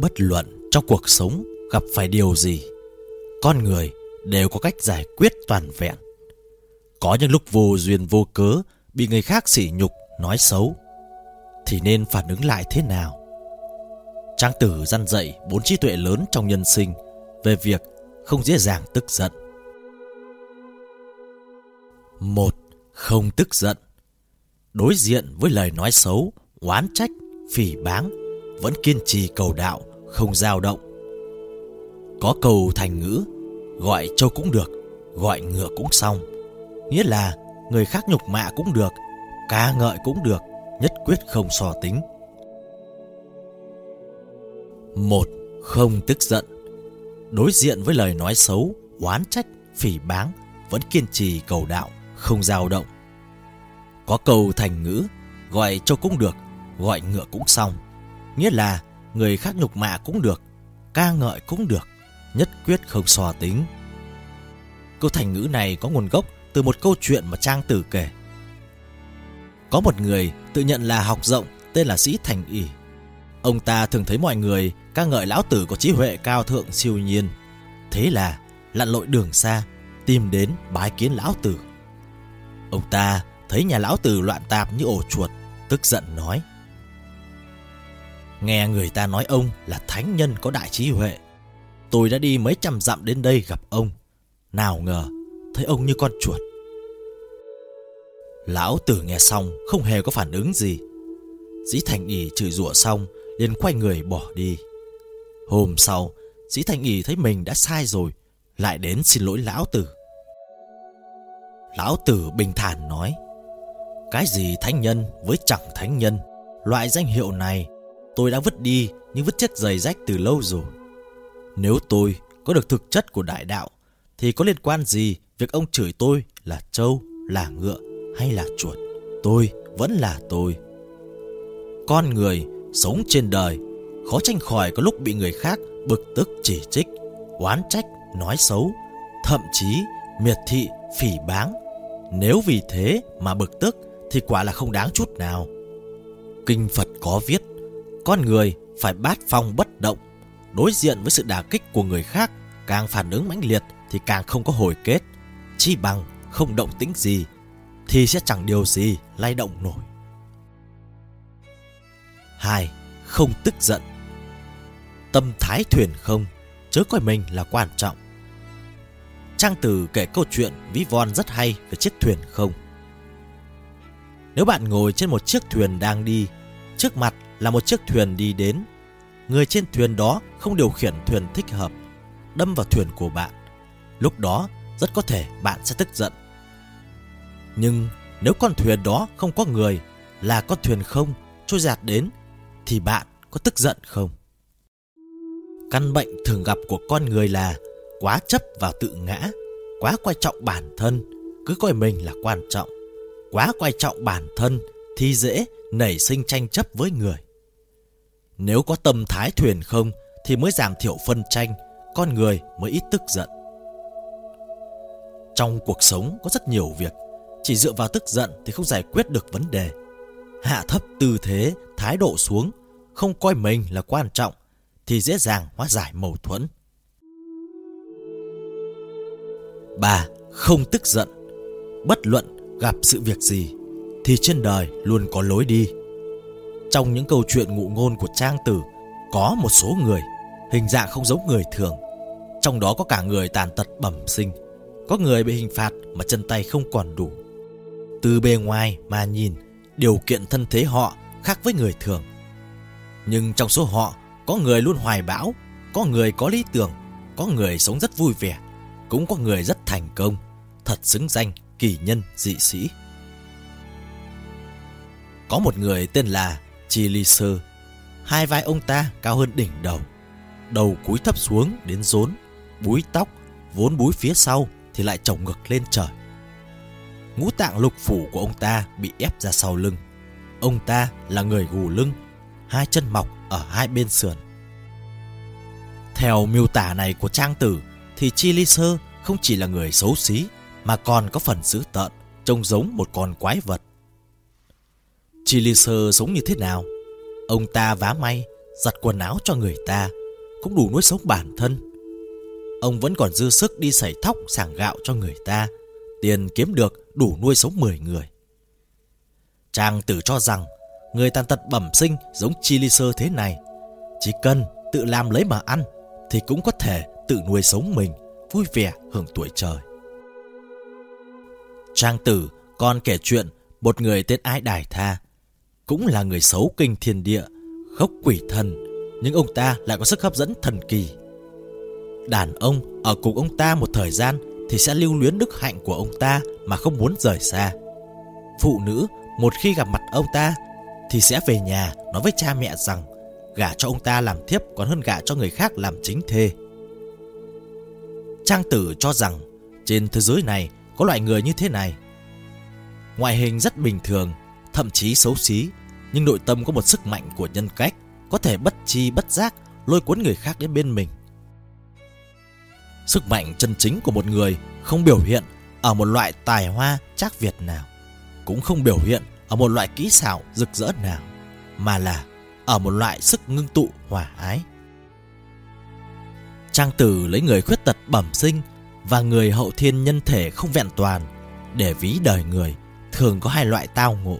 Bất luận trong cuộc sống gặp phải điều gì, con người đều có cách giải quyết toàn vẹn. Có những lúc vô duyên vô cớ bị người khác sỉ nhục, nói xấu, thì nên phản ứng lại thế nào? Trang tử răn dạy bốn trí tuệ lớn trong nhân sinh về việc không dễ dàng tức giận. Một, không tức giận. Đối diện với lời nói xấu, oán trách, phỉ báng, vẫn kiên trì cầu đạo, không dao động. Có câu thành ngữ, gọi trâu cũng được, gọi ngựa cũng xong. Nghĩa là người khác nhục mạ cũng được, ca ngợi cũng được, nhất quyết không so tính. Một, không tức giận. Đối diện với lời nói xấu, oán trách, phỉ báng, vẫn kiên trì cầu đạo, không dao động. Có câu thành ngữ, gọi trâu cũng được, gọi ngựa cũng xong. Nghĩa là người khác nhục mạ cũng được, ca ngợi cũng được, nhất quyết không so tính. Câu thành ngữ này có nguồn gốc từ một câu chuyện mà Trang Tử kể. Có một người tự nhận là học rộng tên là Sĩ Thành ỉ. Ông ta thường thấy mọi người ca ngợi lão tử có trí huệ cao thượng siêu nhiên. Thế là lặn lội đường xa, tìm đến bái kiến lão tử. Ông ta thấy nhà lão tử loạn tạp như ổ chuột, tức giận nói. Nghe người ta nói ông là thánh nhân có đại trí huệ. Tôi đã đi mấy trăm dặm đến đây gặp ông. Nào ngờ, thấy ông như con chuột. Lão tử nghe xong không hề có phản ứng gì. Dĩ Thành ỉ chửi rủa xong liền quay người bỏ đi. Hôm sau, Dĩ Thành ỉ thấy mình đã sai rồi, lại đến xin lỗi lão tử. Lão tử bình thản nói, cái gì thánh nhân với chẳng thánh nhân, loại danh hiệu này tôi đã vứt đi nhưng vứt chất giày rách từ lâu rồi. Nếu tôi có được thực chất của đại đạo, thì có liên quan gì việc ông chửi tôi là trâu, là ngựa hay là chuột? Tôi vẫn là tôi. Con người sống trên đời khó tránh khỏi có lúc bị người khác bực tức chỉ trích, oán trách, nói xấu, thậm chí miệt thị, phỉ báng. Nếu vì thế mà bực tức thì quả là không đáng chút nào. Kinh Phật có viết, con người phải bát phong bất động, đối diện với sự đả kích của người khác, càng phản ứng mãnh liệt thì càng không có hồi kết, chi bằng không động tĩnh gì thì sẽ chẳng điều gì lay động nổi. 2. Không tức giận Tâm thái thuyền không, chớ coi mình là quan trọng. Trang Tử kể câu chuyện ví von rất hay về chiếc thuyền không. Nếu bạn ngồi trên một chiếc thuyền đang đi, trước mặt là một chiếc thuyền đi đến. Người trên thuyền đó không điều khiển thuyền thích hợp, đâm vào thuyền của bạn. Lúc đó, rất có thể bạn sẽ tức giận. Nhưng nếu con thuyền đó không có người, là con thuyền không trôi giạt đến, thì bạn có tức giận không? Căn bệnh thường gặp của con người là quá chấp vào tự ngã, quá quan trọng bản thân, cứ coi mình là quan trọng. Quá quan trọng bản thân thì dễ nảy sinh tranh chấp với người. Nếu có tâm thái thuyền không thì mới giảm thiểu phân tranh, con người mới ít tức giận. Trong cuộc sống có rất nhiều việc, chỉ dựa vào tức giận thì không giải quyết được vấn đề. Hạ thấp tư thế, thái độ xuống, không coi mình là quan trọng thì dễ dàng hóa giải mâu thuẫn. 3. Không tức giận. Bất luận gặp sự việc gì thì trên đời luôn có lối đi. Trong những câu chuyện ngụ ngôn của Trang Tử có một số người hình dạng không giống người thường. Trong đó có cả người tàn tật bẩm sinh, có người bị hình phạt mà chân tay không còn đủ. Từ bề ngoài mà nhìn, điều kiện thân thế họ khác với người thường. Nhưng trong số họ có người luôn hoài bão, có người có lý tưởng, có người sống rất vui vẻ, cũng có người rất thành công, thật xứng danh kỳ nhân dị sĩ. Có một người tên là Chi Sơ, hai vai ông ta cao hơn đỉnh đầu, đầu cúi thấp xuống đến rốn, búi tóc, vốn búi phía sau thì lại trồng ngực lên trời. Ngũ tạng lục phủ của ông ta bị ép ra sau lưng. Ông ta là người gù lưng, hai chân mọc ở hai bên sườn. Theo miêu tả này của Trang Tử thì Chi Ly Sơ không chỉ là người xấu xí mà còn có phần dữ tợn, trông giống một con quái vật. Chi Ly Sơ sống như thế nào? Ông ta vá may, giặt quần áo cho người ta, cũng đủ nuôi sống bản thân. Ông vẫn còn dư sức đi sảy thóc sàng gạo cho người ta, tiền kiếm được đủ nuôi sống 10 người. Trang tử cho rằng người tàn tật bẩm sinh giống Chili Sơ thế này, chỉ cần tự làm lấy mà ăn thì cũng có thể tự nuôi sống mình, vui vẻ hưởng tuổi trời. Trang tử còn kể chuyện một người tên Ái Đài Tha, cũng là người xấu kinh thiên địa, gốc quỷ thần, nhưng ông ta lại có sức hấp dẫn thần kỳ. Đàn ông ở cùng ông ta một thời gian thì sẽ lưu luyến đức hạnh của ông ta mà không muốn rời xa. Phụ nữ một khi gặp mặt ông ta thì sẽ về nhà nói với cha mẹ rằng gả cho ông ta làm thiếp còn hơn gả cho người khác làm chính thê. Trang tử cho rằng trên thế giới này có loại người như thế này. Ngoại hình rất bình thường, thậm chí xấu xí, nhưng nội tâm có một sức mạnh của nhân cách, có thể bất chi bất giác lôi cuốn người khác đến bên mình. Sức mạnh chân chính của một người không biểu hiện ở một loại tài hoa trác Việt nào, cũng không biểu hiện ở một loại kỹ xảo rực rỡ nào, mà là ở một loại sức ngưng tụ hòa ái. Trang Tử lấy người khuyết tật bẩm sinh và người hậu thiên nhân thể không vẹn toàn để ví đời người thường có hai loại tao ngộ.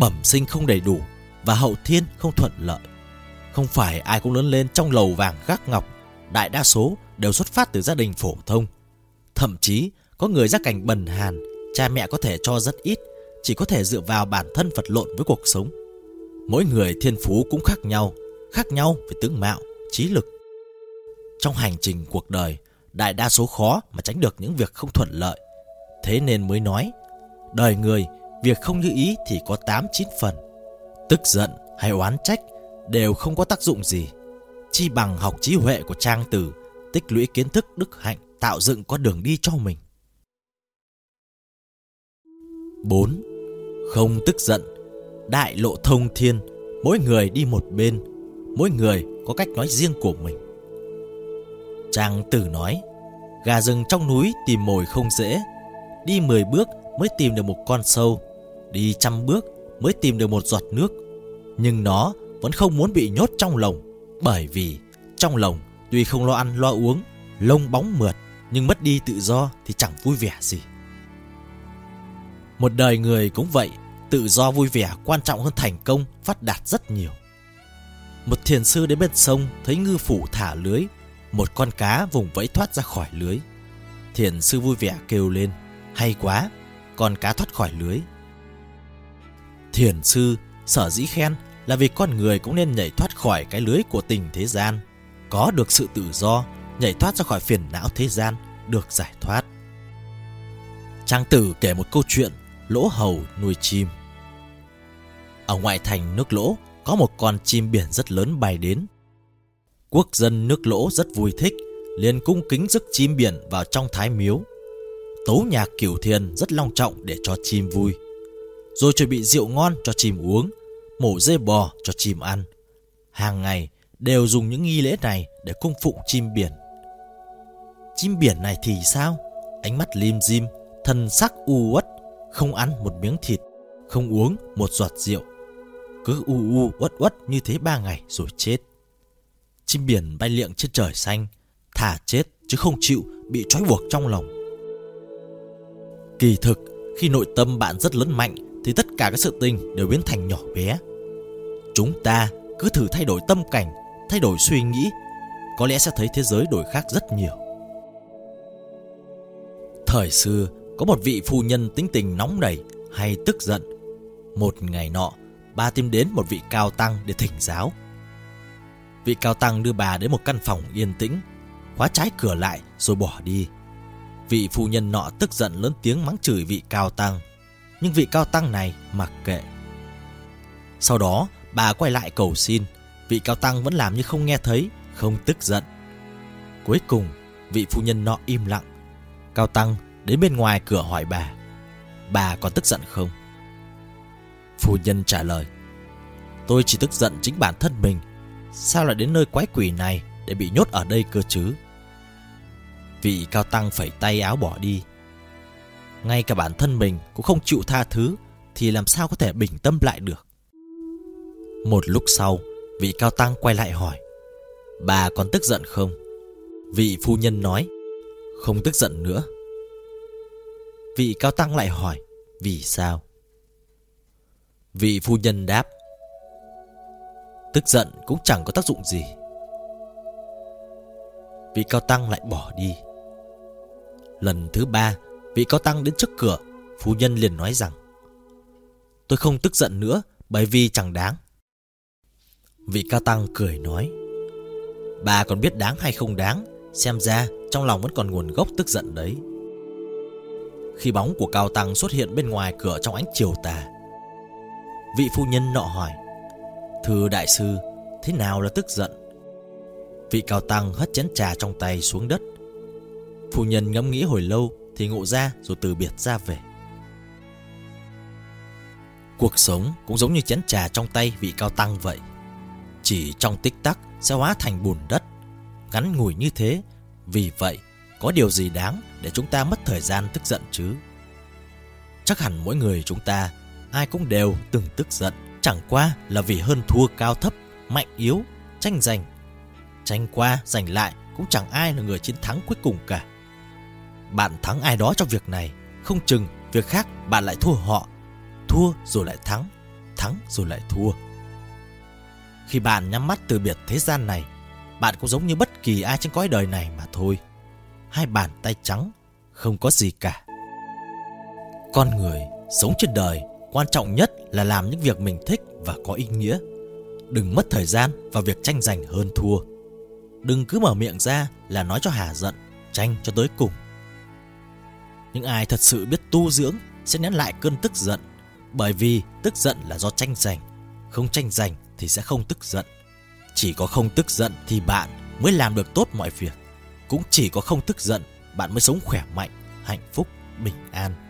Bẩm sinh không đầy đủ và hậu thiên không thuận lợi. Không phải ai cũng lớn lên trong lầu vàng gác ngọc, đại đa số đều xuất phát từ gia đình phổ thông. Thậm chí có người gia cảnh bần hàn, cha mẹ có thể cho rất ít, chỉ có thể dựa vào bản thân vật lộn với cuộc sống. Mỗi người thiên phú cũng khác nhau, khác nhau về tướng mạo, trí lực. Trong hành trình cuộc đời, đại đa số khó mà tránh được những việc không thuận lợi. Thế nên mới nói, đời người, việc không như ý thì có 8-9 phần. Tức giận hay oán trách đều không có tác dụng gì. Chi bằng học trí huệ của trang tử, tích lũy kiến thức đức hạnh, tạo dựng con đường đi cho mình. 4. Không tức giận Đại lộ thông thiên Mỗi người đi một bên Mỗi người có cách nói riêng của mình Trang tử nói Gà rừng trong núi tìm mồi không dễ Đi 10 bước mới tìm được một con sâu Đi trăm bước mới tìm được một giọt nước. Nhưng nó vẫn không muốn bị nhốt trong lồng Bởi vì trong lồng tuy không lo ăn, lo uống, Lông bóng mượt, Nhưng mất đi tự do thì chẳng vui vẻ gì. Một đời người cũng vậy, Tự do vui vẻ quan trọng hơn thành công, Phát đạt rất nhiều. Một thiền sư đến bên sông Thấy ngư phủ thả lưới, Một con cá vùng vẫy thoát ra khỏi lưới. Thiền sư vui vẻ kêu lên, Hay quá, Con cá thoát khỏi lưới. Thiền sư sở dĩ khen Là vì con người cũng nên nhảy thoát khỏi cái lưới của tình thế gian Có được sự tự do Nhảy thoát ra khỏi phiền não thế gian Được giải thoát Trang tử kể một câu chuyện Lỗ hầu nuôi chim ở ngoại thành nước lỗ có một con chim biển rất lớn bay đến. Quốc dân nước lỗ rất vui thích, liền cung kính rước chim biển vào trong thái miếu. Tấu nhạc kiểu thiền rất long trọng để cho chim vui. Rồi chuẩn bị rượu ngon cho chim uống, mổ dê bò cho chim ăn. Hàng ngày đều dùng những nghi lễ này để cung phụng chim biển. Chim biển này thì sao? Ánh mắt lim dim, thân sắc u uất, không ăn một miếng thịt, không uống một giọt rượu cứ u u uất uất như thế ba ngày rồi chết. Chim biển bay liệng trên trời xanh, thả chết chứ không chịu bị trói buộc trong lòng. Kỳ thực, khi nội tâm bạn rất lớn mạnh thì tất cả các sự tình đều biến thành nhỏ bé. Chúng ta cứ thử thay đổi tâm cảnh, thay đổi suy nghĩ, có lẽ sẽ thấy thế giới đổi khác rất nhiều. Thời xưa, có một vị phu nhân tính tình nóng nảy hay tức giận. Một ngày nọ, bà tìm đến một vị cao tăng để thỉnh giáo. Vị cao tăng đưa bà đến một căn phòng yên tĩnh, khóa trái cửa lại rồi bỏ đi. Vị phu nhân nọ tức giận lớn tiếng mắng chửi vị cao tăng, nhưng vị cao tăng này mặc kệ. Sau đó, bà quay lại cầu xin, vị cao tăng vẫn làm như không nghe thấy, không tức giận. Cuối cùng, vị phu nhân nọ im lặng. Cao tăng đến bên ngoài cửa hỏi bà, bà có tức giận không? Phu nhân trả lời Tôi chỉ tức giận chính bản thân mình Sao lại đến nơi quái quỷ này Để bị nhốt ở đây cơ chứ Vị cao tăng phẩy tay áo bỏ đi ngay cả bản thân mình Cũng không chịu tha thứ, Thì làm sao có thể bình tâm lại được Một lúc sau, Vị cao tăng quay lại hỏi, Bà còn tức giận không? Vị phu nhân nói, Không tức giận nữa Vị cao tăng lại hỏi, Vì sao? Vị phu nhân đáp, Tức giận cũng chẳng có tác dụng gì Vị cao tăng lại bỏ đi Lần thứ ba Vị cao tăng đến trước cửa, Phu nhân liền nói rằng, Tôi không tức giận nữa, Bởi vì chẳng đáng. Vị cao tăng cười nói, Bà còn biết đáng hay không đáng, Xem ra trong lòng vẫn còn nguồn gốc tức giận đấy. Khi bóng của cao tăng xuất hiện bên ngoài cửa trong ánh chiều tà, Vị phu nhân nọ hỏi, Thưa đại sư, Thế nào là tức giận? Vị cao tăng hất chén trà trong tay xuống đất. Phu nhân ngẫm nghĩ hồi lâu thì ngộ ra rồi từ biệt ra về. Cuộc sống cũng giống như chén trà trong tay vị cao tăng vậy. Chỉ trong tích tắc sẽ hóa thành bùn đất Ngắn ngủi như thế. Vì vậy có điều gì đáng để chúng ta mất thời gian tức giận chứ? Chắc hẳn mỗi người chúng ta Ai cũng đều từng tức giận. Chẳng qua là vì hơn thua cao thấp Mạnh yếu, tranh giành. Tranh qua giành lại Cũng chẳng ai là người chiến thắng cuối cùng cả. Bạn thắng ai đó trong việc này. Không chừng việc khác bạn lại thua họ. Thua rồi lại thắng Thắng rồi lại thua. Khi bạn nhắm mắt từ biệt thế gian này, Bạn cũng giống như bất kỳ ai trên cõi đời này mà thôi. Hai bàn tay trắng, Không có gì cả. Con người sống trên đời Quan trọng nhất là làm những việc mình thích và có ý nghĩa. Đừng mất thời gian vào việc tranh giành hơn thua. Đừng cứ mở miệng ra là nói cho hà giận, Tranh cho tới cùng. Những ai thật sự biết tu dưỡng Sẽ nén lại cơn tức giận Bởi vì tức giận là do tranh giành. Không tranh giành thì sẽ không tức giận. Chỉ có không tức giận thì bạn mới làm được tốt mọi việc. Cũng chỉ có không tức giận Bạn mới sống khỏe mạnh, hạnh phúc, bình an.